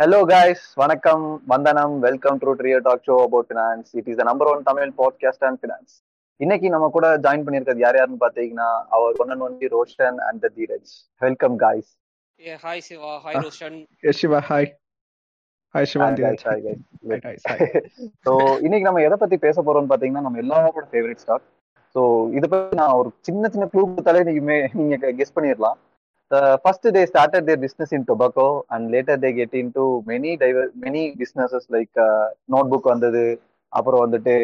Hello guys, வணக்கம் வந்தனம் welcome to trio talk show about finance it is number one Tamil podcast and finance இன்னைக்கு நம்ம கூட join பண்ணியிருக்கிறது யார் யாருன்னு பாத்தீங்கன்னா அவர் one and only Roshan and the Dheeraj welcome guys Yeah, hi Siva, hi Roshan. Yes, Shiva. Hi. Hi, Shiva. and Dheeraj. Hi guys Hi, guys. Hi. So இன்னைக்கு நம்ம எதை பத்தி பேச போறோம்னு பாத்தீங்கன்னா நம்ம எல்லாரோட ஃபேவரட் ஸ்டாக் ஸோ இதை பத்தி நான் ஒரு சின்ன சின்ன க்ளூ கொடுத்தாலே நீங்க நீங்க கெஸ் பண்ணிடலாம் first first they started business in in and later they get in into many diver many businesses like notebook வந்தது அப்புறம் வந்துட்டு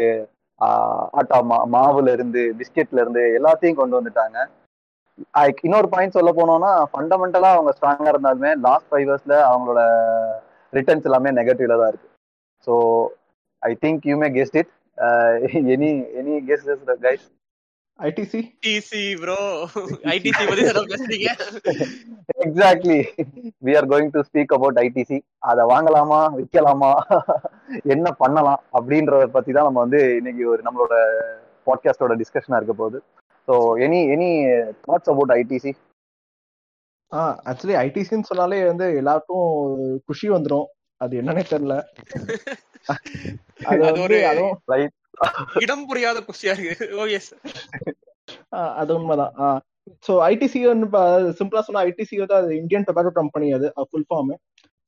uh, ஆட்டா மா மாவுல இருந்து பிஸ்கெட்ல இருந்து எல்லாத்தையும் கொண்டு வந்துட்டாங்க. இன்னொரு பாயிண்ட் சொல்ல போனோம்னா ஃபண்டமெண்டலா அவங்க ஸ்ட்ராங்கா இருந்தாலுமே லாஸ்ட் ஃபைவ் இயர்ஸ்ல அவங்களோட ரிட்டர்ன்ஸ் எல்லாமே நெகட்டிவ்ல தான் இருக்கு. So I think you may guessed it any any guessed guys ITC? ITC bro, ITC பத்தி தானே பேசுறீங்க? Exactly we are going to speak about ITC அதை வாங்கலாமா விற்கலாமா என்ன பண்ணலாம் அப்படின்றத பத்தி தான் நம்ம வந்து இன்னைக்கு ஒரு நம்மளோட பாட்காஸ்டோட டிஸ்கஷனா இருக்க போகுது. So any any thoughts about ITC ah actually ஐடிசின்னு சொன்னாலே வந்து எல்லாருக்கும் குஷி வந்துரும். அது என்னன்னே தெரியல. அது ஒரு அதுவும் ரைட் இடம் புரியாத குஷியா இருக்கு ஓ எஸ் ஆ, அது உண்மைதான். ஸோ ஐடிசி வந்து சிம்பிளா சொன்னா ஐடிசி வந்து அது இந்தியன் டொபாக்கோ கம்பெனி அது ஃபுல் ஃபார்ம்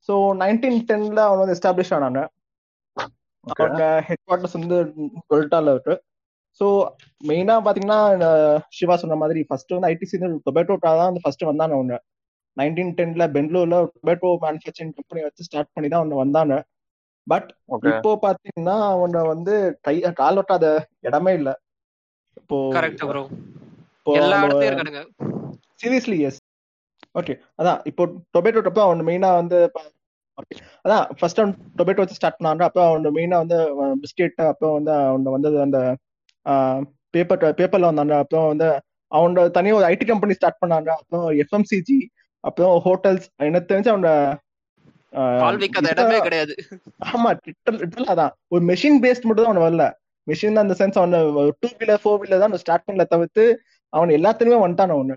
ஸோ நைன்டீன் டென்ல அவங்க வந்து எஸ்டாப்ளிஷ் ஆனாங்க. அவங்க ஹெட் குவார்டர்ஸ் வந்து கொல்டால இருக்கு. ஸோ மெயினா பாத்தீங்கன்னா சிவா சொன்ன மாதிரி ஃபர்ஸ்ட் வந்து ஐடிசி டொபேட்டோ தான் வந்து ஃபர்ஸ்ட் வந்தாங்க அவங்க. நைன்டீன் டென்ல பெங்களூர்ல டொபேட்டோ மேனுஃபேக்சரிங் கம்பெனி வச்சு ஸ்டார்ட் பண்ணி தான் அவங்க வந்தாங்க. பட் இப்போ பாத்தீங்கன்னா அவங்க வந்து கை கால் ஒட்டாத இடமே இல்ல. இப்போ சீரியஸ்லி எஸ் ஓகே அதான் இப்போ டொபேட்டோ டப்போ அவன் மெயினா வந்து. அதான் ஃபர்ஸ்ட் அவன் டொபேட்டோ வச்சு ஸ்டார்ட் பண்ணாங்க அப்போ அவன் மெயினா வந்து பிஸ்கெட் அப்போ வந்து அவன் வந்தது அந்த பேப்பர் பேப்பர்ல வந்தாங்க அப்போ வந்து அவனோட தனியாக ஒரு ஐடி கம்பெனி ஸ்டார்ட் பண்ணாங்க அப்புறம் எஃப்எம்சிஜி அப்புறம் ஹோட்டல்ஸ் எனக்கு தெரிஞ்சு அவனோட இடமே கிடையாது. ஆமா லிட்டல் லிட்டல் அதான். ஒரு மெஷின் பேஸ்ட் மட்டும் தான் அவன் வரல. மெஷின் அந்த சென்ஸ் அவன டூ வீலர் ஃபோர் வீலர் தான் ஸ்டார்ட் பண்ணல தவிர்த்து அவன் எல்லாத்துலயுமே வந்துட்டான் அவனு.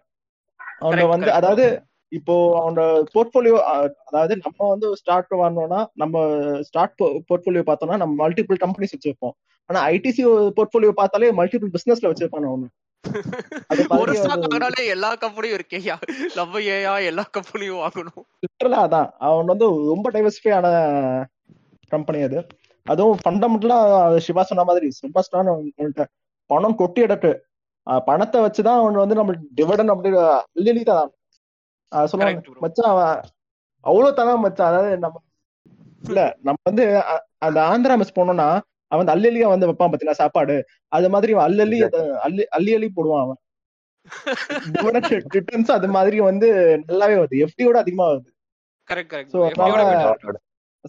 அவன வந்து. அதாவது இப்போ அவனோட போர்ட்போலியோ அதாவது நம்ம வந்து ஸ்டார்ட் வரணும்னா நம்ம ஸ்டார்ட் போர்ட்போலியோ பார்த்தோம்னா நம்ம மல்டிபிள் கம்பெனிஸ் வச்சிருப்போம். ஆனா ஐடிசி போர்ட்போலியோ பார்த்தாலே மல்டிபிள் பிசினஸ்ல வச்சிருப்பான் அவனு. ஒரு ஸ்டாக் எல்லா கம்பெனியும் இருக்கேயா நம்ம ஏயா எல்லா கம்பெனியும் வாங்கணும். லிட்டரலா அதான். அவன் வந்து ரொம்ப டைவர்சிஃபை ஆன கம்பெனி அது. அதுவும் ஃபண்டமெண்டலா சிவா சொன்ன மாதிரி ஸ்ட்ராங் அவன்கிட்ட. பணம் கொட்டி அஹ் பணத்தை வச்சுதான் அவன் வந்து நம்ம டிவிடன் அப்படி தான் சொல்லுவாங்க. மச்சான் அவன் அவ்வளவு தரம் மச்சான். அதாவது நம்ம இல்ல நம்ம வந்து அந்த ஆந்திரா மிஸ் போனோம்னா அவன் வந்து அள்ளி வந்து வைப்பான் பாத்தீங்களா சாப்பாடு? அது மாதிரி அள்ளி அள்ளி அள்ளி அள்ளி போடுவான் அவன். அது மாதிரி வந்து நல்லாவே வருது. எஃப்டியோட அதிகமா வருது.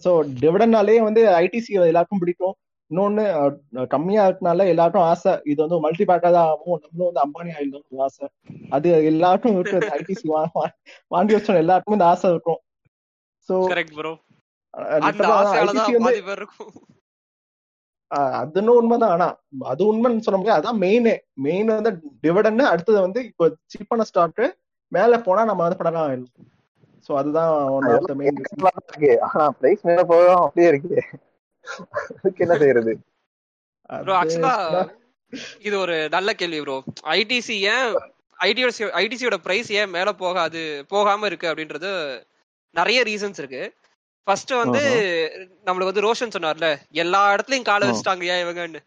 ஸோ டிவிடன்னாலே வந்து ஐடிசி எல்லாருக்கும் பிடிக்கும். இன்னொன்னு கம்மியா இருக்கனால எல்லாருக்கும் ஆசை. இது வந்து மல்டி பேக்கா தான் ஆகும். நம்மளும் வந்து அம்பானி ஆயிடும் ஆசை. அது எல்லாருக்கும் இருக்கு. ஐடிசி வாங்கி வச்சோம் எல்லாருக்குமே இந்த ஆசை இருக்கும். அஹ், அதுன்னு உண்மைதான். ஆனா அது உண்மைன்னு சொல்ல முடியாது. அதான் மெயினே மெயின் வந்து டிவிடன் அடுத்தது வந்து இப்போ சீப்பான ஸ்டாக் மேல போனா நம்ம வந்து படம் ஆயிடும் ஸோ அதுதான் ஒன் ஆஃப் த மெயின் இருக்கு. ஆனா பிரைஸ் மேல போகும் அப்படியே இருக்கு. அதுக்கு என்ன செய்யறது ப்ரோ ஆக்சுவலா இது ஒரு நல்ல கேள்வி ப்ரோ ஐடிசி ஏன் ஐடிசி ஐடிசியோட பிரைஸ் ஏன் மேல போகாது போகாம இருக்கு அப்படின்றது நிறைய ரீசன்ஸ் இருக்கு. ஃபர்ஸ்ட் வந்து நம்மளுக்கு வந்து ரோஷன் சொன்னார்ல எல்லா இடத்துலயும் காலை. வச்சுட்டாங்க ஏன் இவங்கன்னு?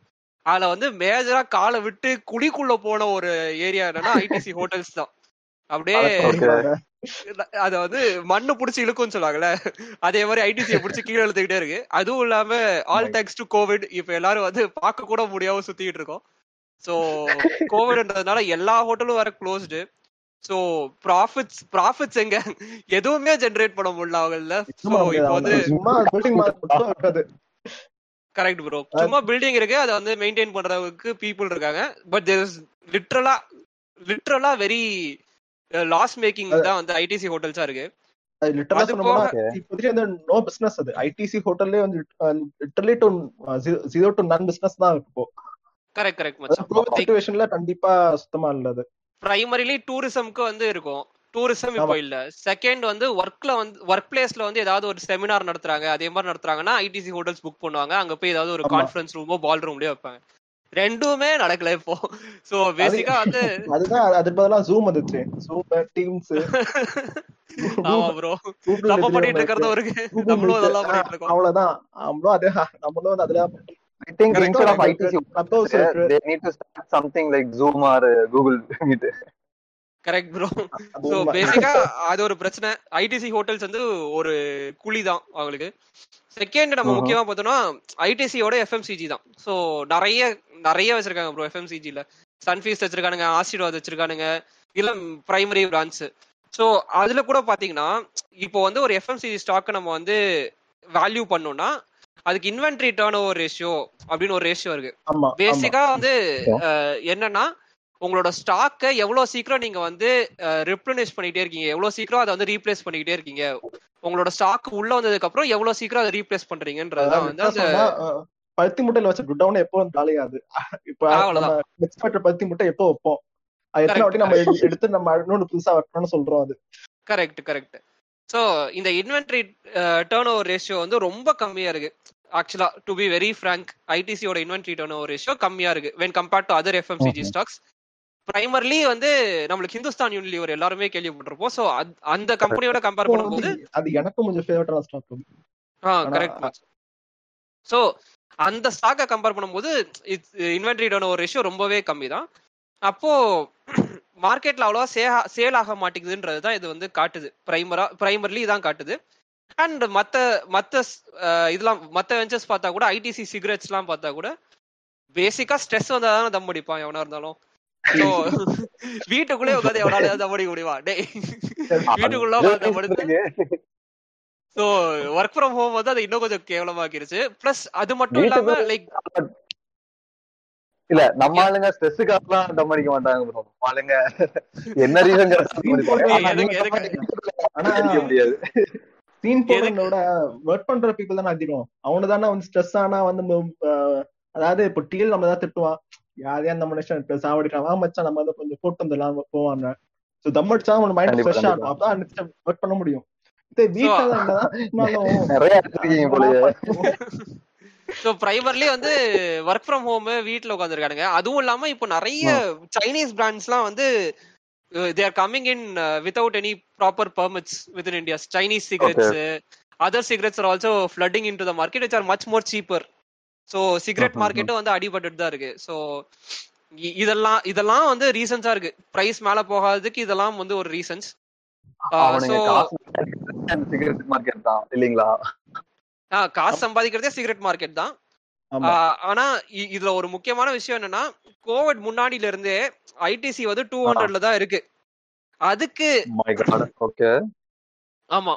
அதுல வந்து மேஜரா காலை விட்டு குழிக்குள்ள போன ஒரு ஏரியா என்னன்னா ஐடிசி ஹோட்டல்ஸ் தான். அப்படியே Okay. அத வந்து மண்ணு புடிச்சு இழுக்கும்னு சொல்லுவாங்கல்ல அதே மாதிரி ஐடிசியை புடிச்சு கீழே இழுத்துக்கிட்டே இருக்கு. அதுவும் இல்லாம ஆல் தேங்க்ஸ் டு கோவிட் இப்ப எல்லாரும் வந்து பார்க்க கூட முடியாம சுத்திட்டு இருக்கோம். சோ கோவிட்ன்றதுனால எல்லா ஹோட்டலும் வேற க்ளோஸ்டு சோ ப்ராஃபிட்ஸ் ப்ராஃபிட்ஸ் எங்க? எதுவுமே ஜெனரேட் பண்ண முடியல அவங்கள சோ இப்போ வந்து கரெக்ட் ப்ரோ சும்மா பில்டிங் இருக்கு அதை வந்து மெயின்டைன் பண்றதுக்கு பீப்புள் இருக்காங்க. But there is லிட்ரலா லிட்ரலா very loss making தான் வந்து ஐடிசி ஹோட்டல்ஸா இருக்கு. லிட்டரலா சொல்லணும்னா இப்போதைக்கு நோ பிசினஸ் அது. ஐடிசி ஹோட்டல்லே வந்து literally to zero to none business தான் இப்போ. கரெக்ட் கரெக்ட் மச்சான். சுச்சுவேஷன்ல கண்டிப்பா சுத்தமா இல்ல அது. பிரைமரிலி டூரிசம்க்கு வந்து இருக்கும். டூரிசம் இப்போ இல்ல. செகண்ட் வந்து ஒர்க்ல வந்து ஒர்க் பிளேஸ்ல வந்து ஏதாவது ஒரு செமினார் நடத்துறாங்க. அதே மாதிரி நடத்துறாங்கன்னா ஐடிசி ஹோட்டல்ஸ் புக் பண்ணுவாங்க. அங்க போய் ஏதாவது ஒரு. கான்ஃபரன்ஸ் ரூமோ பால் ரூம்லயோ வைப்பாங்க. ரெண்டுமே நடக்கல இப்போ. சோ பேசிக்கா வந்து அதுதான் அதுக்கு பதிலா ஜூம் வந்துச்சு. ஜூம் டீம்ஸ் ஆமா ப்ரோ நம்ம பண்ணிட்டு இருக்கிறது ஒரு நம்மளும் அதெல்லாம் பண்ணிட்டு இருக்கோம். அவ்வளவுதான். நம்மளும் அதே நம்மளும் வந்து அதுல I think instead of ITC, they need to start something like Zoom or uh, Google Meet. Correct bro so. பேசிக்கா அது ஒரு பிரச்சனை. ஐடிசி ஹோட்டல்ஸ் வந்து ஒரு குழி தான் அவங்களுக்கு. செகண்ட் நம்ம. முக்கியமா பார்த்தோம்னா ஐடிசியோட எஃப்எம்சிஜி தான். சோ நிறைய நிறைய வச்சிருக்காங்க ப்ரோ எஃப்எம்சிஜில சன்ஃபீஸ் வச்சிருக்கானுங்க ஆசீர்வாத் வச்சிருக்கானுங்க இல்ல பிரைமரி பிரான்ச் சோ அதுல கூட பாத்தீங்கன்னா இப்போ வந்து ஒரு எஃப்எம்சிஜி ஸ்டாக் நம்ம வந்து வேல்யூ பண்ணோம்னா அதுக்கு இன்வென்ட்ரி டேர்ன் ஓவர் ரேஷியோ அப்படின்னு ஒரு ரேஷியோ இருக்கு. பேசிக்கா வந்து என்னன்னா உங்களோட ஸ்டாக்கை எவ்வளவு சீக்கிரம் நீங்க வந்து ரிப்ளனிஷ் பண்ணிட்டே இருக்கீங்க எவ்வளவு சீக்கிரம் அதை வந்து ரீப்ளேஸ் பண்ணிக்கிட்டே இருக்கீங்க உங்களோட ஸ்டாக் உள்ள வந்ததுக்கு அப்புறம் எவ்வளவு சீக்கிரம் அதை ரீப்ளேஸ் பண்றீங்கன்றதுதான் வந்து அந்த பருத்தி முட்டையில வச்ச குடவுன் எப்போ காலியாது இப்ப அவ்வளவுதான். நம்ம மிக்ஸ் பண்ற பருத்தி முட்டை எப்போ வைப்போம்? எத்தனை. வாட்டி நம்ம எடு- எடுத்து நம்ம இன்னொன்னு புதுசா வைக்கணும்னு சொல்றோம் அது. கரெக்ட் கரெக்ட் சோ இந்த இன்வென்ட்ரி டேர்ன் ஓவர் ரேஷியோ வந்து ரொம்ப கம்மியா இருக்கு. ஆக்சுவலா டு பி வெரி ஃப்ராங்க் ஐடிசியோட இன்வென்ட்ரி டேர்ன் ஓவர் ரேஷியோ கம்மியா இருக்கு. When compared to other FMCG stocks primarily வந்து நம்மளுக்கு ஹிந்துஸ்தான் யூனிலிவர் எல்லாருமே கேள்விப்பட்டிருப்போம். சோ அந்த கம்பெனியோட கம்பேர் பண்ணும்போது அது எனக்கும் கொஞ்சம் ஃபேவரட்டான ஸ்டாக் ஆ கரெக்ட் சோ அந்த ஸ்டாக்கை கம்பேர் பண்ணும்போது இன்வென்ட்ரி டர்ன் ஓவர் ரேஷியோ ரொம்பவே கம்மி தான். அப்போ மார்க்கெட்ல அவ்வளவா சே சேல் ஆக மாட்டேங்குதுன்றது தான் இது வந்து காட்டுது. பிரைமரா பிரைமர்லி இதான் காட்டுது. அண்ட் மத்த மத்த அஹ், இதெல்லாம் மத்த வெஞ்சர்ஸ் பார்த்தா கூட ஐடிசி சிகரெட்ஸ்லாம் பார்த்தா கூட பேசிக்கா ஸ்ட்ரெஸ் வந்தா தானே தம் அடிப்பான் எவனா இருந்தாலும். வீட்டுக்குள்ளே உட்காந்து தம் அடிக்க முடியுமா டேய். வீட்டுக்குள்ள உட்காந்து தம் அடிச்சு சோ ஒர்க் ஃப்ரம் ஹோம் வந்து அது இன்னும் கொஞ்சம் கேவலமாக்கிருச்சு. பிளஸ் அது மட்டும் இல்லாம லைக் இல்ல நம்ம ஆளுங்க ஸ்ட்ரெஸ்ஸுக்காகலாம் டம் அடிக்க மாட்டாங்க. நம்ம ஆளுங்க என்ன ரீசன்? அடிக்க முடியாது. சீன் போடுறதோட ஒர்க் பண்ற பீப்புள் தானே அதிகம். அவனு தானே வந்து ஸ்ட்ரெஸ் ஆனா வந்து அதாவது இப்போ டீல் நம்ம தான் திட்டுவான். யாரையா அந்த மனுஷன் இப்ப சாவடிக்கிறான் வா மச்சான் நம்ம வந்து கொஞ்சம் போட்டு வந்துடலாம். போவாங்க. சோ தம் அடிச்சா அவன் மைண்ட் ஃப்ரெஷ் ஆகும் அப்பதான் ஒர்க் பண்ண முடியும். சோ பிரைமர்லி வந்து ஒர்க் ஃப்ரம் ஹோம் வீட்ல உட்காந்துருக்கானுங்க அதுவும் இல்லாம இப்போ நிறைய சைனீஸ் பிராண்ட்ஸ்லாம் வந்து they are coming in without any proper permits with in India Chinese cigarettes other cigarettes are also flooding in to the market it's are much more cheaper so cigarette. மார்க்கெட்டும் வந்து அடிபட்டுட்டு தான் இருக்கு ஸோ இதெல்லாம் இதெல்லாம் வந்து ரீசன்ஸா இருக்கு. Price மேல போகாததுக்கு இதெல்லாம் வந்து ஒரு ரீசன்ஸ் காசு சம்பாதிக்கிறதே சிகரெட் மார்க்கெட் தான் ஆனா இதுல ஒரு முக்கியமான விஷயம் என்னன்னா கோவிட் முன்னாடில இருந்தே ஐடிசி வந்து டூ ஹண்ட்ரட்ல தான் இருக்கு. அதுக்கு ஆமா.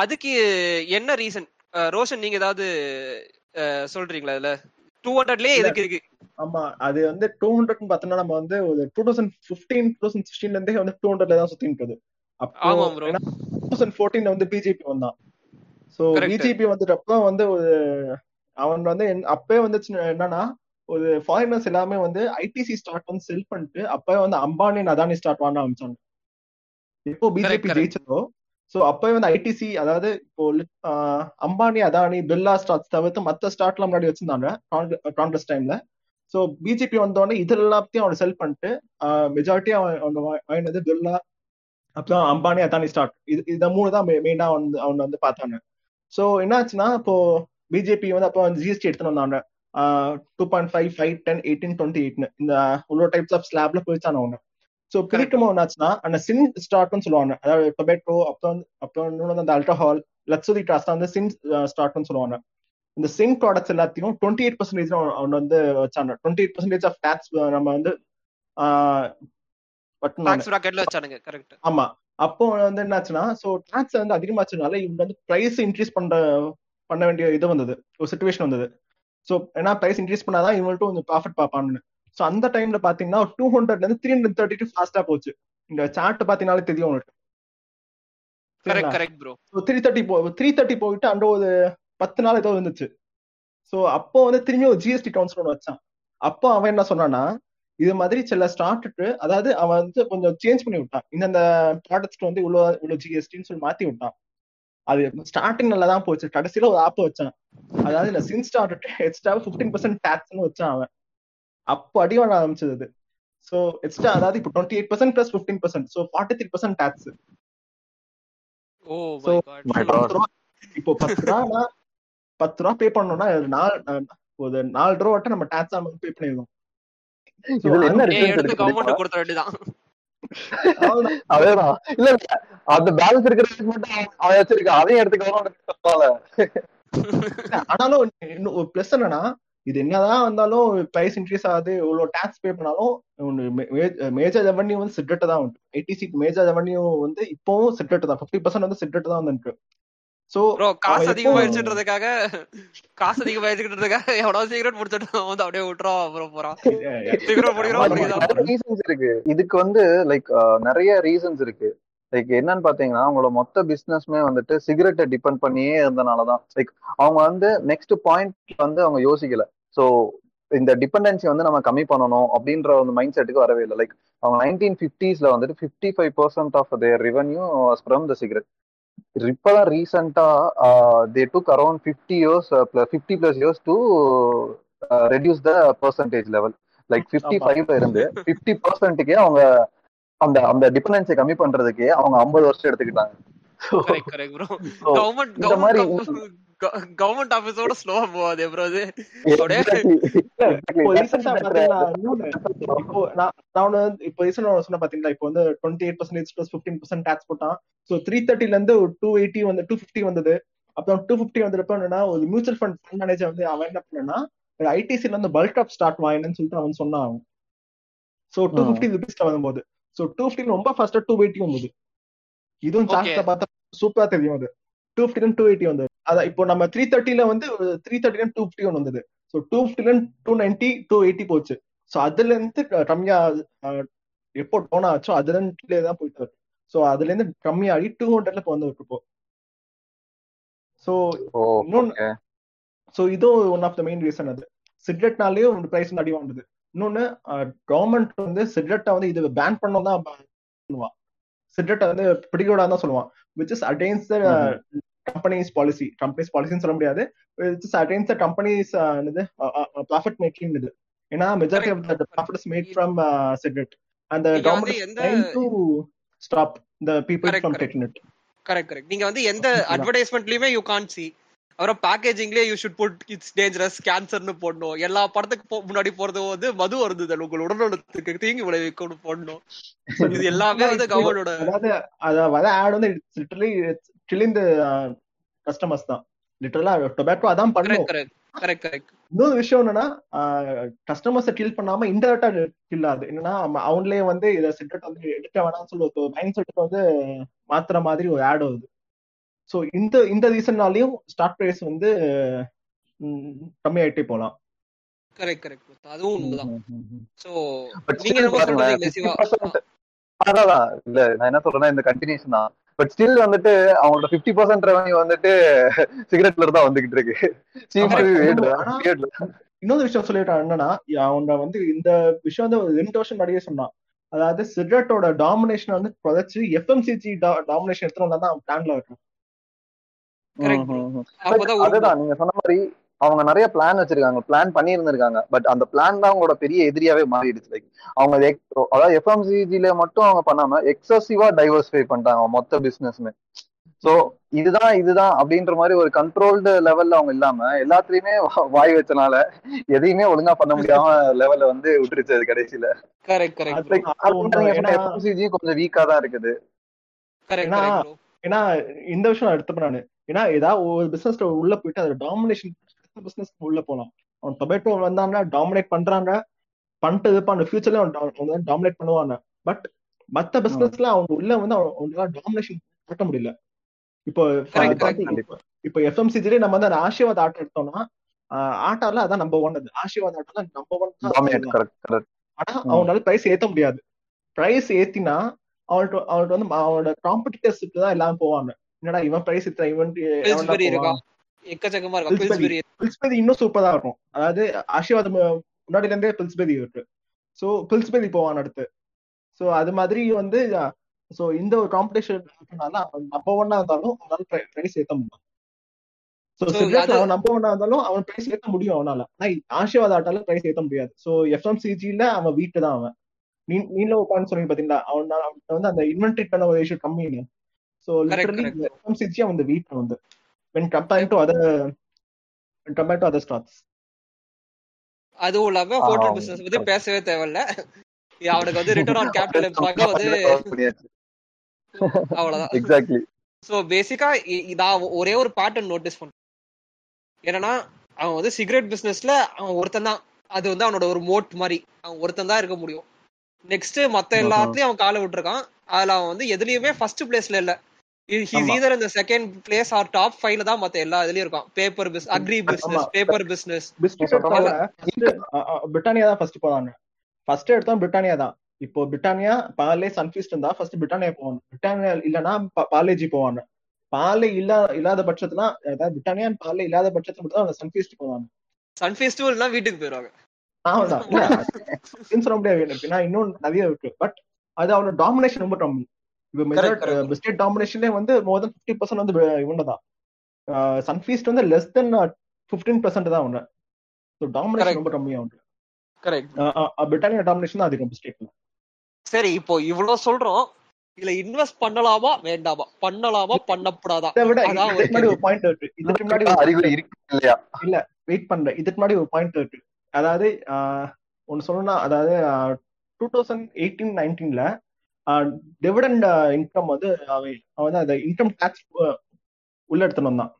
அதுக்கு என்ன ரீசன் ரோஷன் நீங்க ஏதாவது சொல்றீங்களா இதுல டூ ஹண்ட்ரட்லயே எதுக்கு இருக்கு ஆமா அது வந்து டூ ஹண்ட்ரட் பார்த்தோம்னா நம்ம வந்து ஒரு two thousand fifteen two thousand சிக்ஸ்டீன்ல இருந்தே வந்து டூ ஹண்ட்ரட்ல தான் இருக்குது அப்போ. டூ தௌசண்ட் ஃபோர்டீன்ல வந்து பிஜேபி வந்தான் சோ. பிஜேபி வந்துட்டப்ப வந்து ஒரு அவன் வந்து அப்பவே வந்து என்னன்னா ஒரு ஃபாரினர்ஸ் எல்லாமே வந்து ஐடிசி ஸ்டார்ட் வந்து செல் பண்ணிட்டு அப்பவே வந்து அம்பானி அதானி ஸ்டார்ட் வாங்க ஆரம்பிச்சாங்க இப்போ பிஜேபி. ஜெயிச்சதோ ஸோ அப்பவே வந்து ஐடிசி அதாவது இப்போ அம்பானி அதானி பிர்லா ஸ்டார்ட் தவிர்த்து மற்ற ஸ்டார்ட்லாம் முன்னாடி வச்சிருந்தாங்க காங்கிரஸ் டைம்ல. ஸோ பிஜேபி வந்தோடனே இது எல்லாத்தையும் அவனை செல் பண்ணிட்டு மெஜாரிட்டி அவன் அவன் வாங்கினது பிர்லா அப்புறம் அம்பானி அதானி ஸ்டார்ட். இது இந்த மூணு தான் மெயினா வந்து அவன் வந்து பார்த்தாங்க. ஸோ என்னாச்சுன்னா இப்போ பிஜேபி வந்து அப்போ வந்து ஜிஎஸ்டி எடுத்துட்டு வந்தாங்க. Two point five five ten eighteen twenty எயிட்னு இந்த இவ்வளோ டைப்ஸ் ஆஃப் ஸ்லாப்ல போயிச்சான அவங்க ஸோ என்னாச்சுன்னா அந்த சின் ஸ்டார்ட்னு சொல்லுவாங்க அதாவது டொபேட்டோ அப்புறம் வந்து அப்புறம் இன்னொன்று வந்து அந்த அல்ட்ராஹால் லக்ஸுரி ட்ராஸ் வந்து சின் ஸ்டார்ட்னு சொல்லுவாங்க இந்த சிங் ப்ராடக்ட்ஸ் எல்லாத்தையும் டுவெண்ட்டி எயிட் பர்சன்டேஜ் அவங்க வந்து வச்சாங்க. Twenty eight percentage of tax நம்ம வந்து ஆமா. அப்போ வந்து என்னாச்சுன்னா சோ டாக்ஸ் வந்து அதிகமாச்சதுனால இவங்க வந்து பிரைஸ் இன்க்ரீஸ் பண்ற பண்ண வேண்டிய இது வந்தது. ஒரு சுச்சுவேஷன் வந்தது. சோ ஏன்னா பிரைஸ் இன்க்ரீஸ் பண்ணாதான் இவங்கள்ட்ட கொஞ்சம் ப்ராஃபிட் பார்ப்பான்னு சோ அந்த டைம்ல பாத்தீங்கன்னா டூ ஹண்ட்ரட்ல இருந்து த்ரீ ஹண்ட்ரட் தேர்ட்டி டூ ஃபாஸ்டா போச்சு. இந்த சார்ட் பாத்தீங்கன்னாலே தெரியும் உங்களுக்கு. Correct correct bro three thirty போ த்ரீ தேர்ட்டி போயிட்டு அந்த ஒரு பத்து நாள் ஏதோ இருந்துச்சு. சோ அப்போ வந்து திரும்பி ஒரு ஜிஎஸ்டி கவுன்சில் ஒன்று வச்சான். அப்போ அவன் என்ன சொன்னான்னா இது மாதிரி சில ஸ்டார்ட் அதாவது அவன் வந்து கொஞ்சம் சேஞ்ச் பண்ணி விட்டான். இந்தந்த ப்ராடக்ட்ஸ்க்கு வந்து இவ்வளவு இவ்வளவு ஜிஎஸ்டின்னு சொல்லி மாத்தி விட்டான். அது ஸ்டார்டிங் நல்லா தான் போச்சு. கடைசியில ஒரு ஆப் வச்சான். அதாவது இந்த sin start extra fifteen percent டேக்ஸ்னு வச்சான் அவன். அப்போ அடி வாங்க ஆரம்பிச்சது அது. ஸோ எக்ஸ்ட்ரா அதாவது இப்போ twenty eight percent plus fifteen percent so forty three percent tax இப்போ பத்து ரூபா பத்து ரூபா பே பண்ணோம்னா நாலு ஒரு நாலு ரூபா மட்டும் நம்ம டேக்ஸ் நம்ம பே பண்ணிடுவோம் எடுத்து? கவர்மெண்ட். அதேதான். இல்ல அந்த பேலன்ஸ் இருக்கிறதுக்கு மட்டும் அவன் வச்சிருக்கான். அதையும் எடுத்துக்கலாம் ஆனாலும் இன்னும் ஒரு பிளஸ் என்னன்னா இது என்னதான் வந்தாலும் பிரைஸ் இன்க்ரீஸ் ஆகுது. இவ்வளவு டாக்ஸ் பே பண்ணாலும் மேஜர் ரெவன்யூ வந்து சிட்ரட் தான் உண்டு. ஐடிசிக்கு மேஜர் ரெவன்யூ வந்து இப்பவும் சிட்ரட் தான். ஃபிஃப்டி பர்சன்ட் வந்து சிட்ரட் தான் வந்துருக்கு. சோ ப்ரோ காசு அதிகமாயிடுச்சுன்றதுக்காக காசு அதிகமாயிடுச்சுன்றதுக்காக எவனாவது சிகரெட் முடிச்சிட்டு வந்து அப்படியே விட்டுறோம் அப்புறம் நிறைய ரீசன்ஸ் இருக்கு. இதுக்கு வந்து லைக் நிறைய ரீசன்ஸ் இருக்கு. லைக் என்னன்னு பாத்தீங்கன்னா அவங்களோட மொத்த பிசினஸ்மே வந்துட்டு சிகரெட்டை டிபெண்ட் பண்ணியே இருந்தனாலதான் லைக் அவங்க வந்து நெக்ஸ்ட் பாயிண்ட் வந்து அவங்க யோசிக்கல. ஸோ இந்த டிபெண்டன்சி வந்து நம்ம கம்மி பண்ணணும் அப்படின்ற ஒரு மைண்ட் செட்டுக்கு வரவே இல்லை. லைக் அவங்க நைன்டீன் ஃபிஃப்டிஸ்ல வந்துட்டு fifty five percent of their revenue from the cigarette இப்பதான் ரீசெண்டா they took around fifty years fifty plus years to reduce the percentage level like fifty ஃபைவ்ல இருந்து ஃபிஃப்டி பர்சன்ட்டுக்கே அவங்க அந்த அந்த டிபெண்டன்ஸை கம்மி பண்றதுக்கே அவங்க ஐம்பது வருஷம் எடுத்துக்கிட்டாங்க. இந்த மாதிரி கவர்மெண்ட் ஆபீஸோட ஸ்லோவா போகாது ப்ரோ அது. இப்போ ரீசெண்டா Exactly. பாத்தீங்கன்னா இப்போ வந்து இப்போ ரீசெண்டா சொன்ன பாத்தீங்களா இப்போ வந்து twenty eight percentage plus percent tax போட்டான் ஸோ த்ரீ தேர்ட்டில இருந்து டூ எயிட்டி வந்து டூ ஃபிஃப்டி வந்தது அப்புறம் டூ ஃபிஃப்டி வந்தப்ப என்னன்னா ஒரு மியூச்சுவல் ஃபண்ட் ஃபண்ட் மேனேஜர் வந்து அவன் என்ன பண்ணா ஐடிசில இருந்து பல்க் ஆஃப் ஸ்டார்ட் வாங்கினு சொல்லிட்டு அவன் சொன்னான் அவன் ஸோ டூ. ஃபிஃப்டி ருபீஸ்ல வரும்போது ஸோ டூ ஃபிஃப்டி ரொம்ப ஃபாஸ்டா டூ எயிட்டி வந்தது இதுவும். சார்ட்ல பார்த்தா சூப்பரா தெரியும் அது டூ ஃபிஃப்டி டூ எயிட்டி வந்தது. அதான் இப்போ நம்ம த்ரீ தேர்ட்டில வந்து த்ரீ தேர்ட்டில டூ ஃபிஃப்டி ஒன் வந்தது. ஸோ டூ ஃபிஃப்டில டூ நைன்டி டூ எயிட்டி போச்சு. ஸோ அதுல இருந்து கம்மியா எப்போ டோன் ஆச்சோ. அதுல இருந்து தான் போயிட்டு வருது ஸோ அதுல இருந்து கம்மியாகி டூ ஹண்ட்ரட்ல இப்போ வந்து இப்போ ஸோ இன்னொன்னு. ஸோ இதுவும் one of the main reason அது. சிகரெட்னாலேயும் ஒரு பிரைஸ் வந்து அடி வாங்குது இன்னொன்னு கவர்மெண்ட் வந்து சிகரெட்டை வந்து இது பேன் பண்ணோம் தான் பண்ணுவான் சிகரெட்டை வந்து பிடிக்கூடாது தான் சொல்லுவான். Which is against the companies policy companies பாலிசின்னு சொல்ல முடியாது. விச் இஸ் த கம்பெனிஸ் இது ப்ராஃபிட் மேக்கிங் இது. ஏன்னா majority of the profit is made from cigarette அந்த government to stop the people Correct, from correct. Taking it correct correct நீங்க வந்து எந்த அதான். அட்வர்டைஸ்மெண்ட்லயுமே யூ கான் சி அப்புறம் பேக்கேஜிங்லயே you should put it's dangerous கேன்சர்னு போடணும். எல்லா படத்துக்கு முன்னாடி போறது வந்து மது வருது உங்கள் உடல்நலத்துக்கு தீங்கு விளைவிக்கும் போடணும். இது எல்லாமே வந்து கவர்மெண்டோட அதாவது அத வர ஆட் வந்து லிட்டரலி த கஸ்டமர்ஸ் தான். லிட்டரலா டொபேட்டோ அதான் பண்ணும். கரெக்ட் கரெக்ட் கரெக்ட் இன்னொரு விஷயம் என்னன்னா கஸ்டமர்ஸை கில் பண்ணாம இன்டெரக்டா கில் ஆகுது. என்னன்னா அவ- அவங்களே வந்து இதை சிகரெட் வந்து எடுக்க வேணாம்னு சொல்லி மைண்ட் செட்டுக்கு வந்து மாத்துற மாதிரி ஒரு ஆட் வருது. ஸோ இந்த இந்த ரீசன்னாலையும் ஸ்டார்ட் பிரைஸ் வந்து கம்மியாயிட்டே போலாம். கரெக்ட் கரெக்ட் அதுவும் உண்மைதான். சோ நீங்க still என்னமோ பாருங்களேன், சொல்றீங்க சிவா? 50% அதான். இல்ல நான் என்ன சொல்றேன்னா இந்த கண்டினியூஷன் தான். பட் ஸ்டில் வந்துட்டு அவங்களோட பிப்டி பர்சன்ட் ரெவன்யூ வந்துட்டு சிகரெட்ல தான் வந்துகிட்டு இருக்கு. இன்னொரு விஷயம் சொல்லிட்டான் என்னன்னா அவங்க வந்து இந்த விஷயம் வந்து ஒரு ரெண்டு வருஷம் முன்னாடியே சொன்னான். அதாவது சிகரெட்டோட டாமினேஷன் வந்து குறைச்சு எஃப்எம்சிஜி டாமினேஷன் எத்தனை தான் அவன் பிளான்ல இருக்கும் Correct, bro. ம், ம், ம். But அப்பதான் உருப்படும். அதுதான் நீங்க சொன்ன மாதிரி அவங்க நிறைய பிளான் வச்சிருக்காங்க. பிளான் பண்ணி இருந்திருக்காங்க பட் அந்த பிளான் தான் அவங்களோட பெரிய எதிரியாவே மாறிடுச்சு. லைக் அவங்க அதாவது எஃப்எம்சிஜில மட்டும் அவங்க பண்ணாம எக்ஸசிவா டைவர்சிஃபை பண்ணிட்டாங்க மொத்த பிசினஸ்மே சோ இதுதான் இதுதான் அப்படின்ற மாதிரி ஒரு கண்ட்ரோல்டு லெவல்ல அவங்க இல்லாம எல்லாத்துலயுமே வாய் வச்சனால எதையுமே ஒழுங்கா பண்ண முடியாம லெவல்ல வந்து விட்டுருச்சு அது கடைசியில. கொஞ்சம் வீக்கா தான் இருக்குது. கரெக்ட் ஏன்னா- இந்த விஷயம் எடுத்துப்பேன் நானு. ஏன்னா ஏதாவது ஒரு பிசினஸ்ல உள்ள போயிட்டு அது டாமினேஷன் பிசினஸ் உள்ள போலாம். அவன் டொபேட்டோ வந்தான்னா டாமினேட் பண்றாங்க. பண்ணிட்டு இருப்பான். ஃபியூச்சர்ல அவன் டாமினேட் பண்ணுவாங்க. பட் மத்த பிசினஸ்ல அவங்க உள்ள வந்து அவங்களால டாமினேஷன் காட்ட முடியல. இப்போ. இப்போ- எஃப்எம்சிஜிலே நம்ம வந்து ஆசீர்வாத் ஆட்டோ எடுத்தோம்னா ஆட்டால அதான் நம்பர் ஒன் அது. ஆசீர்வாத் ஆட்டோ தான் நம்பர் ஒன் ஆனா. அவனால பிரைஸ் ஏத்த முடியாது. பிரைஸ் ஏத்தினா அவன்கிட்ட அவன்கிட்ட வந்து அவனோட காம்படிட்டர்ஸ்க்கு தான் எல்லாம் போவாங்க. என்னடா இவன் பிரைஸ் இத்தனை இவன் எக்கச்சக்கமா இருக்கா? Pillsbury. பில்ஸ்பெரி பில்ஸ்பெரி இன்னும் சூப்பரா இருக்கும். அதாவது ஆசீர்வாத் முன்னாடில இருந்தே பில்ஸ்பெரி இருக்கு. ஸோ பில்ஸ்பெரி போவான் அடுத்து. ஸோ அது மாதிரி வந்து ஸோ இந்த ஒரு காம்படிஷன் நம்பர் ஒன்னா இருந்தாலும் அவனால பிரைஸ் ஏத்த முடியும். So, சிகரெட்ல அவன் நம்பர் ஒன்னா இருந்தாலும் அவன் பிரைஸ் ஏத்த முடியும் அவனால. ஆனா ஆசீர்வாத் ஆட்டால பிரைஸ் ஏத்த முடியாது. ஸோ எஃப்எம்சிஜில அவன் வீட்டு தான் அவன் நீ நீல உட்காந்து சொன்னீங்க பாத்தீங்களா? அவன் அவன்கிட்ட வந்து அந்த இன்வென்ட்ரி பண்ண ஒரு இஷ்யூ கம்மின்னு ஸோ லிட்டரலி. எஃப்எம்சிஜி அவன் இந்த வீட்டு வந்து when compared to other when compared to other stocks அதுவும் இல்லாம ஹோட்டல் ஆமா. பிசினஸ் பத்தி பேசவே தேவையில்ல. அவனுக்கு வந்து ரிட்டர்ன் ஆன் கேபிட்டல் எம்ப்ளாய்க்கு வந்து அவ்வளவுதான். எக்ஸாக்ட்லி சோ பேசிக்கா நான் ஒரே ஒரு பேட்டர்ன் நோட்டீஸ் பண்றேன் என்னன்னா அவன் வந்து சிகரெட் பிசினஸ்ல அவன் ஒருத்தன் தான். அது வந்து அவனோட ஒரு மோட் மாதிரி. அவன் ஒருத்தன் தான் இருக்க முடியும். நெக்ஸ்ட் மத்த. எல்லாத்துலயும் அவன் காலை விட்டுருக்கான். அதுல அவன் வந்து எதுலயுமே ஃபர்ஸ்ட் பிளேஸ்ல இல்ல. ஹிஸ். ஈதர் இந்த செகண்ட் பிளேஸ் ஆர் டாப் ஃபைவ்ல தான் மத்த எல்லா இதுலயும் இருக்கான் பேப்பர் பிஸ் agri business. Paper business Britannia தான் ஃபர்ஸ்ட் போனாங்க ஃபர்ஸ்ட் எடுத்தா பிரிட்டானியா தான். இப்போ பிரிட்டானியா பாலே சன்ஃபீஸ்ட் இருந்தா ஃபர்ஸ்ட் பிரிட்டானியா போவாங்க பிரிட்டானியா இல்லனா பாலேஜி போவாங்க. பாலே இல்ல இல்லாத பட்சத்துல அதாவது பிரிட்டானியா பாலே இல்லாத பட்சத்துல மட்டும் தான் சன்ஃபீஸ்ட் போவாங்க. சன் ஃபெஸ்டிவல்னா வீட்டுக்கு போயிருவாங்க. ஆமாதான் சொல்ல முடியாது. ஏன்னா இன்னும் நிறைய இருக்கு. பட் அது அவனோட டாமினேஷன் ரொம்ப இப்போ. பிஸ்கெட் டாமினேஷன்லேயே வந்து மோர் தென் ஃபிஃப்டி பர்சன்ட் வந்து இவங்க தான் சன்ஃபீஸ்ட் வந்து லெஸ் தென் ஃபிஃப்டீன் பர்சன்ட் தான் அவனு ஸோ. டாமினேஷன் ரொம்ப கம்மி அவனுக்கு கரெக்ட் பிரிட்டானியா டாமினேஷன் தான் அதிகம் பிஸ்கெட்ல சரி இப்போ இவ்வளவு சொல்றோம். இதுல இன்வெஸ்ட் பண்ணலாமா? வேண்டாமா. பண்ணலாமா? அதான் இதுக்கு முன்னாடி இல்லையா? வெயிட் பண்றேன். இதுக்கு முன்னாடி ஒரு பாயிண்ட் இருக்கு. அதாவது ஆஹ், ஒண்ணு சொல்லணும்னா அதாவது டூ தௌசண்ட் எயிட்டீன் நைன்டீன்ல டிவிடெண்ட் இன்கம் வந்து அவன் வந்து அந்த இன்கம் டேக்ஸ் உள்ள வந்தான்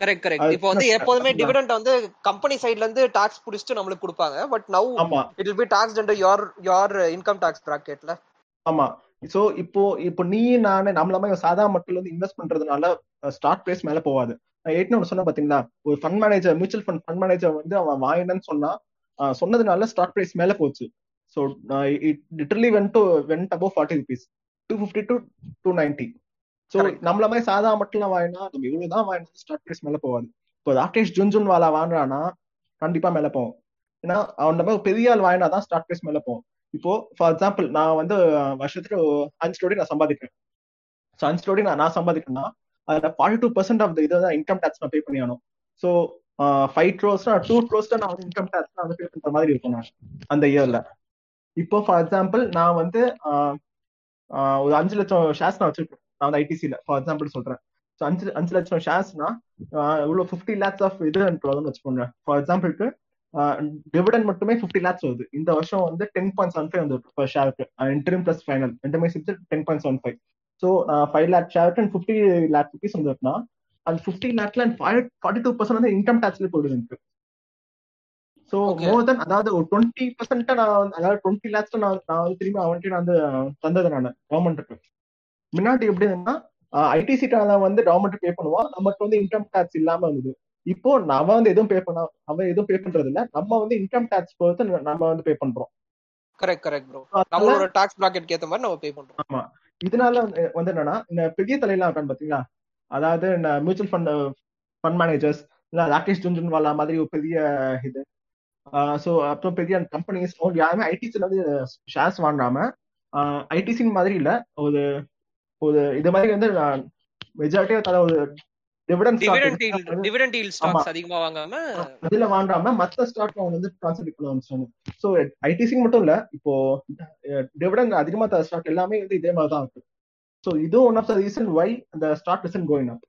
கரெக்ட் கரெக்ட் இப்போ வந்து எப்போதுமே. டிவிடெண்ட் வந்து கம்பெனி சைடுல இருந்து டாக்ஸ் புடிச்சிட்டு நம்மளுக்கு கொடுப்பாங்க. But now it will be tax under your your income tax பிராக்கெட்ல ஆமா. சோ இப்போ இப்போ நீ நானு நம்மள சாதா மக்கள் வந்து இன்வெஸ்ட் பண்றதுனால ஸ்டாக் பிரைஸ் மேல நான் ஏற்கனவே ஒண்ணு சொன்னேன் பாத்தீங்களா? ஒரு fund manager mutual fund fund manager வந்து அவன் வாங்கினேன்னு சொன்னா சொன்னதுனால ஸ்டாக் பிரைஸ் மேல போச்சு. So it literally when to went above forty rupees two fifty to two ninety so. நம்மள மாதிரி சாதா மட்டும் வாங்கினா நம்ம இவ்வளவுதான் வாங்கினா ஸ்டாக் பிரைஸ் மேல போகாது இப்போ ராகேஷ் ஜுன்ஜுன்வாலா வாங்குறானா கண்டிப்பா மேல போகும். ஏன்னா அவன் நம்ம பெரிய ஆள் வாங்கினா தான் ஸ்டாக் பிரைஸ் மேல போகும். இப்போ ஃபார் எக்ஸாம்பிள் நான் வந்து வருஷத்துக்கு அஞ்சு கோடி நான் சம்பாதிக்கிறேன். ஸோ அஞ்சு கோடி நான் நான் சம்பாதிக்கிறேன்னா அதுல ஃபார்ட்டி டூ பர்சன்ட் ஆஃப் இது தான் இன்கம் டேக்ஸ் நான் பே பண்ணி ஆகணும். ஸோ ஃபைவ் க்ரோஸ்னா டூ க்ரோஸ் தான் நான் வந்து இன்கம் டேக்ஸ் வந்து பே பண்ற மாதிரி இருக்கும் நான் அந்த இயர்ல இப்போ ஃபார் எக்ஸாம்பிள் நான் வந்து ஒரு அஞ்சு லட்சம் ஷேர்ஸ் நான் வச்சிருக்கேன். நான் வந்து ஐடிசியில் ஃபார் எக்ஸாம்பிள் சொல்றேன். ஸோ அஞ்சு அஞ்சு லட்சம் ஷேர்ஸ்னா இவ்வளோ ஃபிஃப்டி லேக்ஸ் ஆஃப் இது வருதுன்னு வச்சுக்கோங்க ஃபார் எக்ஸாம்பிளுக்கு டிவிடன் மட்டுமே ஃபிஃப்டி லேக்ஸ் வருது. இந்த வருஷம் வந்து டென் பாயிண்ட் செவன் ஃபைவ் வந்து பர் ஷேருக்கு இன்டர்வியூ பிளஸ் ஃபைனல் ரெண்டுமே சேர்த்து ten point seven five so five lakh ஷேருக்கு and fifty lakh rupees வந்துருக்குன்னா அந்த ஃபிஃப்டி லேக்ல ஃபார்ட்டி டூ பர்சன்ட் வந்து இன்கம் டேக்ஸ்ல போயிடுது எனக்கு. So Okay. மோர் தென் அதாவது ஒரு டுவெண்ட்டி பர்சன்ட் நான் அதாவது டுவெண்ட்டி லேக்ஸ் நான் நான் வந்து திரும்பி அவன்கிட்ட நான் வந்து தந்தது நான் கவர்மெண்ட்டுக்கு முன்னாடி எப்படின்னா ஐடிசி வந்து கவர்மெண்ட் பே பண்ணுவான் நமக்கு வந்து இன்கம் டேக்ஸ் இல்லாம இருந்தது. இப்போ அவன் வந்து எதுவும் பே பண்ண அவன் எதுவும் பே பண்றது இல்ல. நம்ம வந்து இன்கம் டேக்ஸ் பொறுத்து நம்ம வந்து பே பண்றோம். கரெக்ட் கரெக்ட் ப்ரோ நம்மளோட டாக்ஸ் பிராக்கெட் ஏத்த மாதிரி நம்ம பே பண்றோம். ஆமா. இதனால வந்து வந்து என்னன்னா இந்த பெரிய தலையெல்லாம் இருக்கான்னு பாத்தீங்களா? அதாவது இந்த மியூச்சுவல் ஃபண்ட் ஃபண்ட் மேனேஜர்ஸ் இல்ல ராகேஷ் ஜுன்ஜுன்வாலா மாதிரி ஒரு பெரிய இது. ஸோ அப்புறம் பெரிய கம்பெனிஸ் யாருமே ஐடிசில வந்து ஷேர்ஸ் வாங்காம ஐடிசி மாதிரி இல்ல. ஒரு ஒரு இது மாதிரி வந்து மெஜாரிட்டியா தர ஒரு அதிகமா வாங்காம? அதுல வாங்காம மத்த ஸ்டாக் அவங்க வந்து கான்சென்ட்ரேட் பண்ண ஆரம்பிச்சாங்க ஐடிசி மட்டும் இல்ல இப்போ டிவிடெண்ட் அதிகமா தர ஸ்டாக் எல்லாமே வந்து இதே மாதிரி தான் இருக்கு. ஸோ இதுவும் one of the reason why அந்த stock isn't going up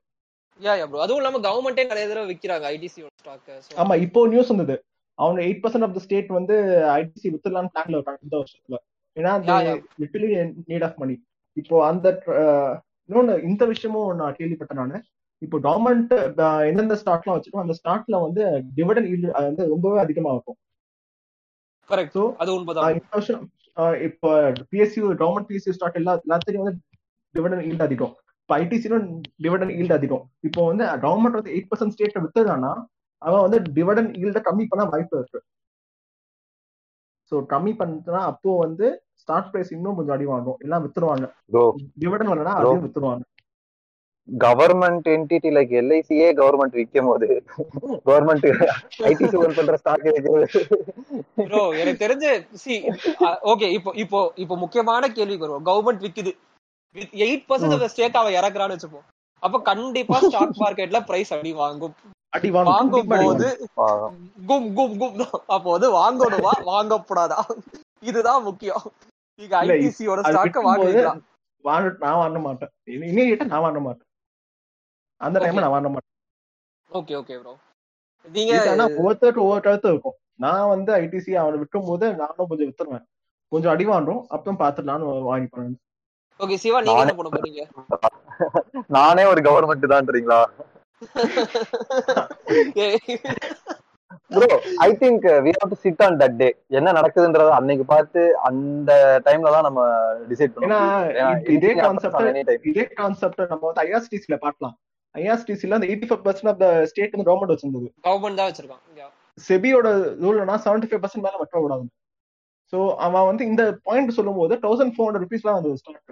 yeah yeah bro அதுவும் இல்லாம கவர்மெண்டே நிறைய தடவை விக்கிறாங்க ஐடிசி ஸ்டாக் ஆமா இப்போ நியூஸ் வந்தது. அவங்க eight percent of the state வந்து ஐடிசி வித்துலான்னு பிளான்ல இருக்காங்க இந்த வருஷத்துல. ஏன்னா. லிட்டலி நீட் ஆஃப் மணி இப்போ அந்த இன்னொன்னு இந்த விஷயமும் நான் கேள்விப்பட்டேன் நானு. இப்போ கவர்மெண்ட் எந்தெந்த ஸ்டாக்லாம் வச்சிருக்கோம் அந்த ஸ்டாக்ல வந்து டிவிடன் வந்து ரொம்பவே அதிகமா இருக்கும். கரெக்ட் அது உண்மைதான். இந்த வருஷம் இப்போ பிஎஸ்யூ கவர்மெண்ட் பிஎஸ்யூ ஸ்டாக் எல்லா எல்லாத்துலயும் வந்து டிவிடன் ஈல்ட் அதிகம். இப்போ ஐடிசிலும் டிவிடன் ஈல்ட் அதிகம். இப்போ வந்து கவர்மெண்ட் வந்து எயிட் பர்சன்ட் ஸ்டேட் வித்ததானா அவன் வந்து டிவிடன் ஈல்ட கம்மி பண்ண வாய்ப்பு இருக்கு. ஸோ கம்மி பண்ணினா அப்போ வந்து ஸ்டாக் பிரைஸ் இன்னும் கொஞ்சம் அடி வாங்கும். எல்லாம் வித்துருவாங்க. டிவிடன் வரலனா. அதையும் வித்துருவாங்க. கவர்மெண்ட் என்டிட்டி லைக் எல்ஐசியே கவர்மெண்ட் விற்கும் போது கவர்மெண்ட் ஐடிசி ஓன் பண்ற ஸ்டாக் ப்ரோ எனக்கு தெரிஞ்சு சி ஓகே இப்போ இப்போ இப்போ முக்கியமான கேள்விக்கு வருவோம் கவர்மெண்ட் விக்குது. வித் எயிட் பர்சன்ட் ஸ்டேக் அவன் இறக்குறான்னு வச்சுப்போம். அப்ப கண்டிப்பா ஸ்டாக் மார்க்கெட்ல பிரைஸ் அடி வாங்கும். அடி வாங்கும் போது. கும் கும் கும். அப்போ வந்து வாங்கணுமா? வாங்கக்கூடாதா இதுதான் முக்கியம். நீங்க ஐடிசியோட ஸ்டாக்க நான் வாங்க மாட்டேன். இமீடியட்டா நான் வாங்க மாட்டேன். அந்த டைம்ல Okay. நான் வாங்க மாட்டேன். ஓகே ஓகே ப்ரோ நீங்க ஆனா ஒவ்வொருத்தருக்கு ஒவ்வொரு கருத்து இருக்கும். நான் வந்து ஐடிசி அவனை விற்கும் போது நானும் கொஞ்சம் வித்துருவேன். கொஞ்சம் அடி வாங்கும் அப்புறம் பார்த்துட்டு நானும் வாங்கிப்பேன் ஓகே சிவா நீங்க நானே- என்ன பண்ண போறீங்க? நானே ஒரு government தான்றீங்களா? Bro I think we have to sit on that day என்ன நடக்குதுன்றத அன்னைக்கு பார்த்து அந்த டைம்ல தான் நம்ம டிசைட் ஏன்னா பண்ணணும் இது- கான்செப்ட் இதே கான்செப்ட் நம்ம வந்து ஐஆர்சிடிசில பார்க்கலாம். ஐஆர்சிடிசில அந்த eighty five percent of the state வந்து கவர்மெண்ட் வச்சிருந்தது. கவர்மெண்ட் தான் வச்சிருக்கான் Yeah. செபியோட ரூல்னா செவன்டி ஃபைவ் பர்சன்ட் மேல வட்ட கூடாது ஸோ அவன் வந்து இந்த பாயிண்ட் சொல்லும் போது தௌசண்ட் ஃபோர் ஹண்ட்ரட் ருபீஸ்லாம் வந்து ஸ்டார்ட்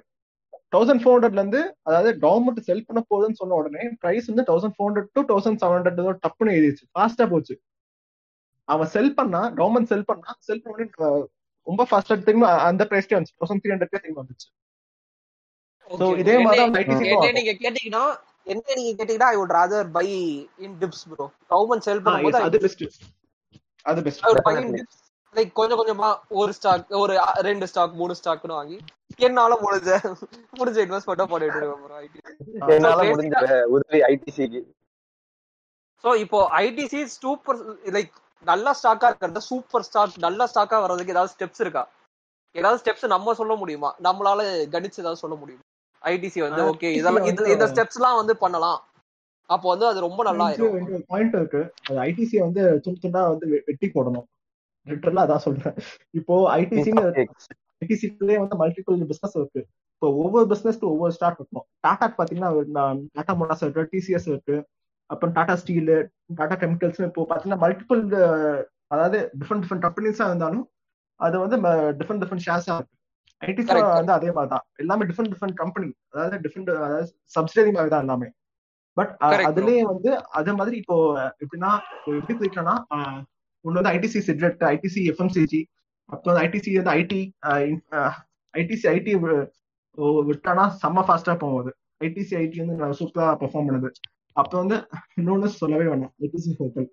தௌசண்ட் ஃபோர் ஹண்ட்ரட்ல இருந்து அதாவது கவர்மெண்ட் செல் பண்ண போகுதுன்னு சொன்ன உடனே பிரைஸ் வந்து thousand four hundred to thousand seven hundred டப்புன்னு ஏறிச்சு ஃபாஸ்டா போச்சு அவன் செல் பண்ணா கவர்மெண்ட் செல் பண்ணா செல் பண்ணி ரொம்ப ஃபாஸ்டா திரும்ப அந்த பிரைஸ்க்கே வந்துச்சு தௌசண்ட் த்ரீ ஹண்ட்ரட்கே திரும்ப வந்துச்சு. இதே மாதிரி. நீங்க கேட்டீங்கன்னா என்ன நீங்க கேட்டீங்கன்னா I would rather buy in dips bro government sell பண்ணும்போது அது பெஸ்ட் அது பெஸ்ட். லைக் கொஞ்சம் கொஞ்சமா ஒரு ஸ்டாக் ஒரு ரெண்டு ஸ்டாக் மூணு ஸ்டாக்னு வாங்கி என்னால முடிஞ்ச முடிஞ்ச இன்வெஸ்ட்மெண்ட்டா பண்ணிட்டு இருக்கேன். என்னால So, முடிஞ்ச உதவி ஐடிசிக்கு சோ இப்போ ஐடிசி சூப்பர் லைக் நல்ல ஸ்டாக்கா இருக்கிறது சூப்பர் ஸ்டாக் நல்ல ஸ்டாக்கா வர்றதுக்கு ஏதாவது ஸ்டெப்ஸ் இருக்கா? ஏதாவது ஸ்டெப்ஸ் நம்ம சொல்ல முடியுமா? நம்மளால கணிச்சு ஏதாவது சொல்ல முடியுமா? ஐடிசி வந்து ITC ஓகே இதெல்லாம் இந்த ஸ்டெப்ஸ் எல்லாம் வந்து பண்ணலாம். அப்போ வந்து அது ரொம்ப நல்லா ஒரு பாயிண்ட் இருக்கு. அது ஐடிசி வந்து துண்டு துண்டா வந்து வெட்டி போடணும். லிட்டரலா அதான் சொல்றேன். இப்போ ஐடிசி ஐடிசிலே வந்து மல்டிபிள் பிசினஸ் இருக்கு. இப்போ ஒவ்வொரு பிசினஸ்க்கு ஒவ்வொரு ஸ்டார்ட் இருக்கும் டாடா பாத்தீங்கன்னா டாடா மோட்டார்ஸ் இருக்கு டிசிஎஸ் இருக்கு அப்புறம் டாடா ஸ்டீல் டாடா கெமிக்கல்ஸ் இப்போ பாத்தீங்கன்னா மல்டிபிள் அதாவது டிஃப்ரெண்ட் டிஃப்ரெண்ட் கம்பெனிஸா இருந்தாலும் அது வந்து டிஃப்ரெண்ட் டிஃப்ரெண்ட் ஷேர்ஸா இருக்கு. Correct. வந்து அதே மாதிரி தான் எல்லாமே டிஃப்ரெண்ட் டிஃப்ரெண்ட் கம்பெனி அதாவது டிஃப்ரெண்ட் அதாவது சப்சிடரி மாதிரி தான் எல்லாமே. பட். அதுலயே வந்து அதே மாதிரி இப்போ எப்படின்னா எப்படி போயிட்டோம்னா ஒன்று வந்து ஐடிசி சிட்ரெட் ஐடிசி எஃப்எம்சிஜி அப்புறம் ஐடிசி வந்து ஐடி ஐடிசி ஐடி விட்டானா செம்ம ஃபாஸ்டா போகுது ஐடிசி ஐடி வந்து சூப்பரா பெர்ஃபார்ம் பண்ணுது. அப்புறம் வந்து இன்னொன்னு சொல்லவே வேணாம். ITC hotel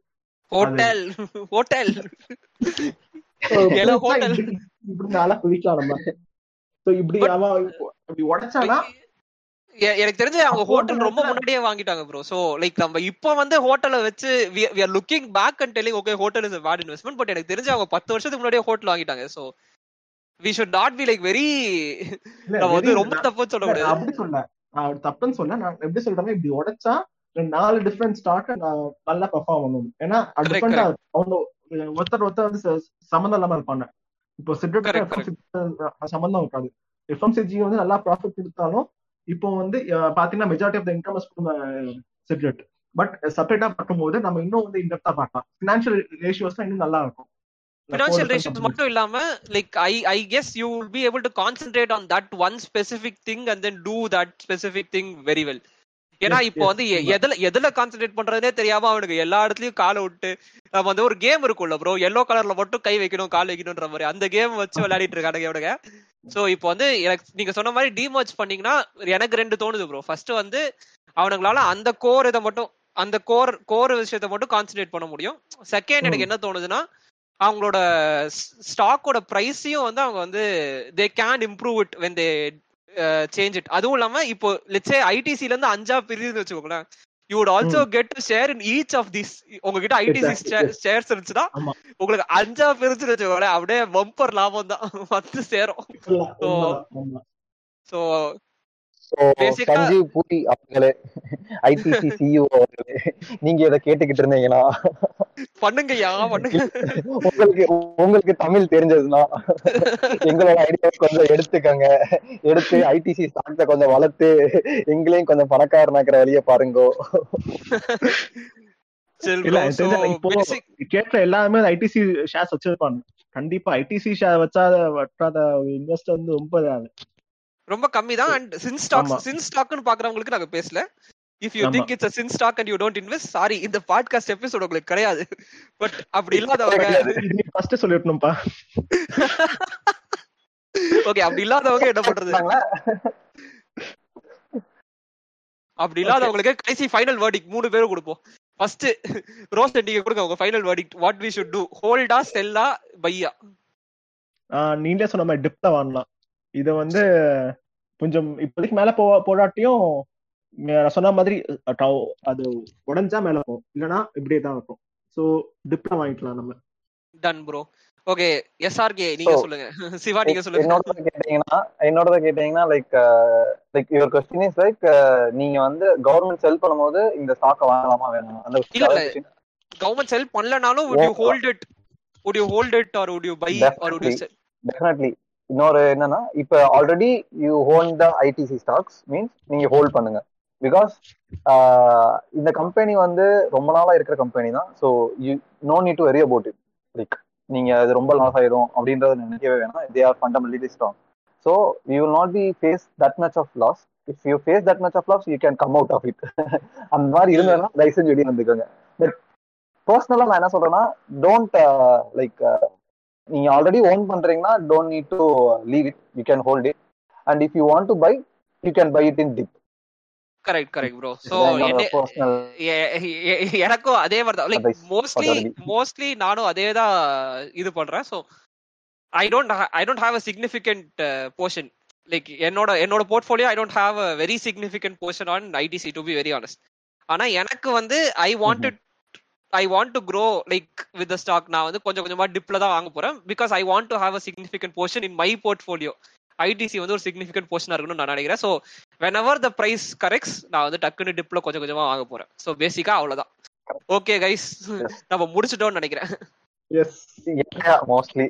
hotel hotel. இப்படி நாளா நம்ம So இப்படி அவன் இப்படி உடைச்சானா எனக்கு தெரிஞ்சு அவங்க ஹோட்டல் ரொம்ப முன்னாடியே வாங்கிட்டாங்க ப்ரோ சோ லைக் நம்ம இப்போ வந்து ஹோட்டலை வச்சு we are looking back and telling okay hotel is bad investment but எனக்கு தெரிஞ்சு அவங்க பத்து வருஷத்துக்கு முன்னாடியே ஹோட்டல் வாங்கிட்டாங்க. So we should not be like very நம்ம வந்து ரொம்ப தப்பு சொல்ல முடியாது. அப்படி சொல்ல நான் தப்புன்னு சொல்ல நான் எப்படி சொல்றேன்னா இப்படி உடைச்சா நாலு டிஃபரெண்ட் ஸ்டாக் நல்லா பெர்ஃபார்ம் பண்ணும் ஏன்னா டிஃபரெண்டா அவங்க ஒருத்தர் ஒருத்தர் வந்து சம்மந்தம் இல்லாம இருப்பாங்க. இப்போ சிட்ரட் சம்மந்தம் இருக்காது. எஃப்எம்சிஜி வந்து நல்லா ப்ராஃபிட் கொடுத்தாலும் இப்போ வந்து பாத்தீங்கன்னா majority of the income cigarette but செப்பரேட்டா பார்க்கும்போது நம்ம இன்னும் வந்து இன்டெப்தா பார்க்கலாம். பினான்சியல் ரேஷியோஸ் இன்னும் நல்லா இருக்கும். ஃபினான்ஷியல் ரேஷியோஸ் மட்டும் இல்லாம like I I guess you will be able to concentrate on that one specific thing and then do that specific thing very well ஏன்னா இப்போ வந்து. எதுல எதுல கான்சென்ட்ரேட் பண்றதே தெரியாம அவனுக்கு எல்லா இடத்துலயும் காலை விட்டு நம்ம வந்து ஒரு கேம் இருக்கும்ல ப்ரோ எல்லோ கலர்ல மட்டும் கை வைக்கணும் கால் வைக்கணும்ன்ற மாதிரி. அந்த கேம் வச்சு விளையாடிட்டு இருக்கானுங்க இவனுங்க. சோ இப்போ வந்து எனக்கு நீங்க சொன்ன மாதிரி டிமர்ஜ் பண்ணீங்கன்னா எனக்கு ரெண்டு தோணுது ப்ரோ ஃபர்ஸ்ட் வந்து அவனுங்களால அந்த கோர் இதை மட்டும் அந்த கோர் கோர் விஷயத்தை மட்டும் கான்சென்ட்ரேட் பண்ண முடியும். செகண்ட் எனக்கு என்ன தோணுதுன்னா அவங்களோட ஸ்டாக்கோட ப்ரைஸையும் வந்து அவங்க வந்து they can improve it when they change it அதுவும் இல்லாம இப்போ லெட்ஸே ஐடிசில இருந்து அஞ்சா பிரியுதுன்னு வச்சுக்கோங்களேன். You would also get to share in each of this உங்ககிட்ட ஐடிசி. ஷேர்ஸ் இருந்துச்சுன்னா. உங்களுக்கு அஞ்சா பிரிச்சுன்னு வச்சுக்கோங்களேன். அப்படியே பம்பர் லாபம் தான். வந்து சேரும். Basic-ஆ- சஞ்சீவ் பூரி அவர்களே ஐடிசி சிஇஓ அவர்களே நீங்க இதை கேட்டுக்கிட்டு இருந்தீங்கன்னா. பண்ணுங்கய்யா பண்ணுங்க. உங்களுக்கு உங்களுக்கு தமிழ் தெரிஞ்சதுன்னா எங்களோட ஐடியா கொஞ்சம் எடுத்துக்கங்க. எடுத்து ஐடிசி ஸ்டாக்ஸ கொஞ்சம் வளர்த்து எங்களையும் கொஞ்சம் பணக்காரனாக்குற வழிய பாருங்கோ. கேட்ட எல்லாருமே ஐடிசி ஷேர்ஸ் வச்சிருப்பாங்க. கண்டிப்பா ஐடிசி ஷேர் வச்சாத வட்டாத இன்வெஸ்டர் வந்து ரொம்ப. ரொம்ப கம்மி தான். அண்ட் சின் ஸ்டாக்ஸ் ஆமா. சின் ஸ்டாக்னு பாக்குறவங்களுக்கு நாங்க பேசல. If you. Think it's sin stock and you don't invest sorry இந்த பாட்காஸ்ட் எபிசோட் உங்களுக்கு கிடையாது. பட் அப்படி இல்லாதவங்க ஃபர்ஸ்ட் சொல்லிடணும்ப்பா. ஓகே அப்படி இல்லாதவங்க என்ன பண்றது? அப்படி இல்லாதவங்களுக்கு கடைசி ஃபைனல் வேர்டிக் மூணு பேரும் கொடுப்போம். ஃபர்ஸ்ட் ரோஸ் நீங்க கொடுங்க உங்க final verdict what we should do ஹோல்டா செல்லா பையா நீங்களே சொன்ன மாதிரி டிப்ல வாங்கலாம். இத வந்து கொஞ்சம் இப்போதைக்கு மேல போ நான் சொன்ன மாதிரி அது உடஞ்சா மேல போகும் இல்லனா இப்படியே தான் இருக்கும். சோ டிப்ல வாங்கிக்கலாம் நம்ம. டன் ப்ரோ ஓகே எஸ்ஆர்கே நீங்க சொல்லுங்க. சிவா நீங்க சொல்லுங்க. என்னோட கேட்டீங்கன்னா என்னோட கேட்டீங்கன்னா like like your question is like நீங்க வந்து கவர்மெண்ட் செல் பண்ணும்போது இந்த ஸ்டாக்க வாங்கலாமா வேணாமா? அந்த. கவர்மெண்ட் செல் பண்ணலனாலும் would you Okay. hold it? Would you hold it or would you buy or would you Definitely. sell? Definitely இன்னொரு என்னன்னா இப்ப already you hold the ITC stocks means நீங்க ஹோல்ட் பண்ணுங்க. பிகாஸ் இந்த கம்பெனி வந்து ரொம்ப நாளா இருக்கிற கம்பெனி தான். So you no need to worry about it like நீங்க அது ரொம்ப லாஸ் ஆயிடும் அப்படின்றத நினைக்கவே வேணாம். They are fundamentally strong so you will not be face that much of loss if you face that much of loss you can come out of it அந்த மாதிரி இருந்ததுன்னா தயவு செஞ்சு வெளியே வந்துக்கோங்க. பட் பர்சனலாக நான் என்ன சொல்றேன்னா டோன்ட் லைக் நீங்க ஆல்ரெடி ஓன் பண்றீங்கன்னா don't need to leave it you can hold it and if you want to buy you can buy it in dip correct correct bro so எனக்கும் அதே மாதிரி தான். லைக். மோஸ்ட்லி. மோஸ்ட்லி நானும் அதே தான் இது பண்றேன். So I don't I don't have a significant portion like என்னோட என்னோட portfolio I don't have a very significant portion on ITC to be very honest ஆனா எனக்கு வந்து I wanted I want to grow like with the stock நான் வந்து கொஞ்சம் கொஞ்சமா டிப்ல தான் வாங்க போறேன். Because I want to have a significant portion in my portfolio ITC வந்து ஒரு சிக்னிஃபிகண்ட் போர்ஷனா இருக்கணும்னு நான் நினைக்கிறேன். So whenever the price corrects நான் வந்து டக்குன்னு டிப்ல கொஞ்சம் கொஞ்சமா வாங்க போறேன். ஸோ பேசிக்கா அவ்வளவுதான். ஓகே கைஸ் நம்ம முடிச்சிட்டோம்னு நினைக்கிறேன். Yes yeah mostly.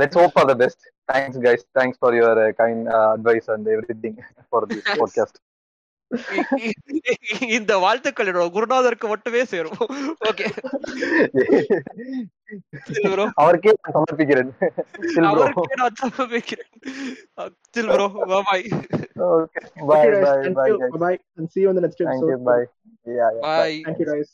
Let's hope for the best. Thanks guys. Thanks for your uh, kind uh, advice and everything for this podcast. இந்த வாழ்த்துக்கள் என்னோட குருநாதருக்கு மட்டுமே சேரும் ஓகே அவருக்கே நான் சமர்ப்பிக்கிறேன். அவருக்கே நான் சமர்ப்பிக்கிறேன் chill bro bye okay bye bye bye guys bye and see you in the next thank episode you bye yeah, yeah bye. Bye thank you guys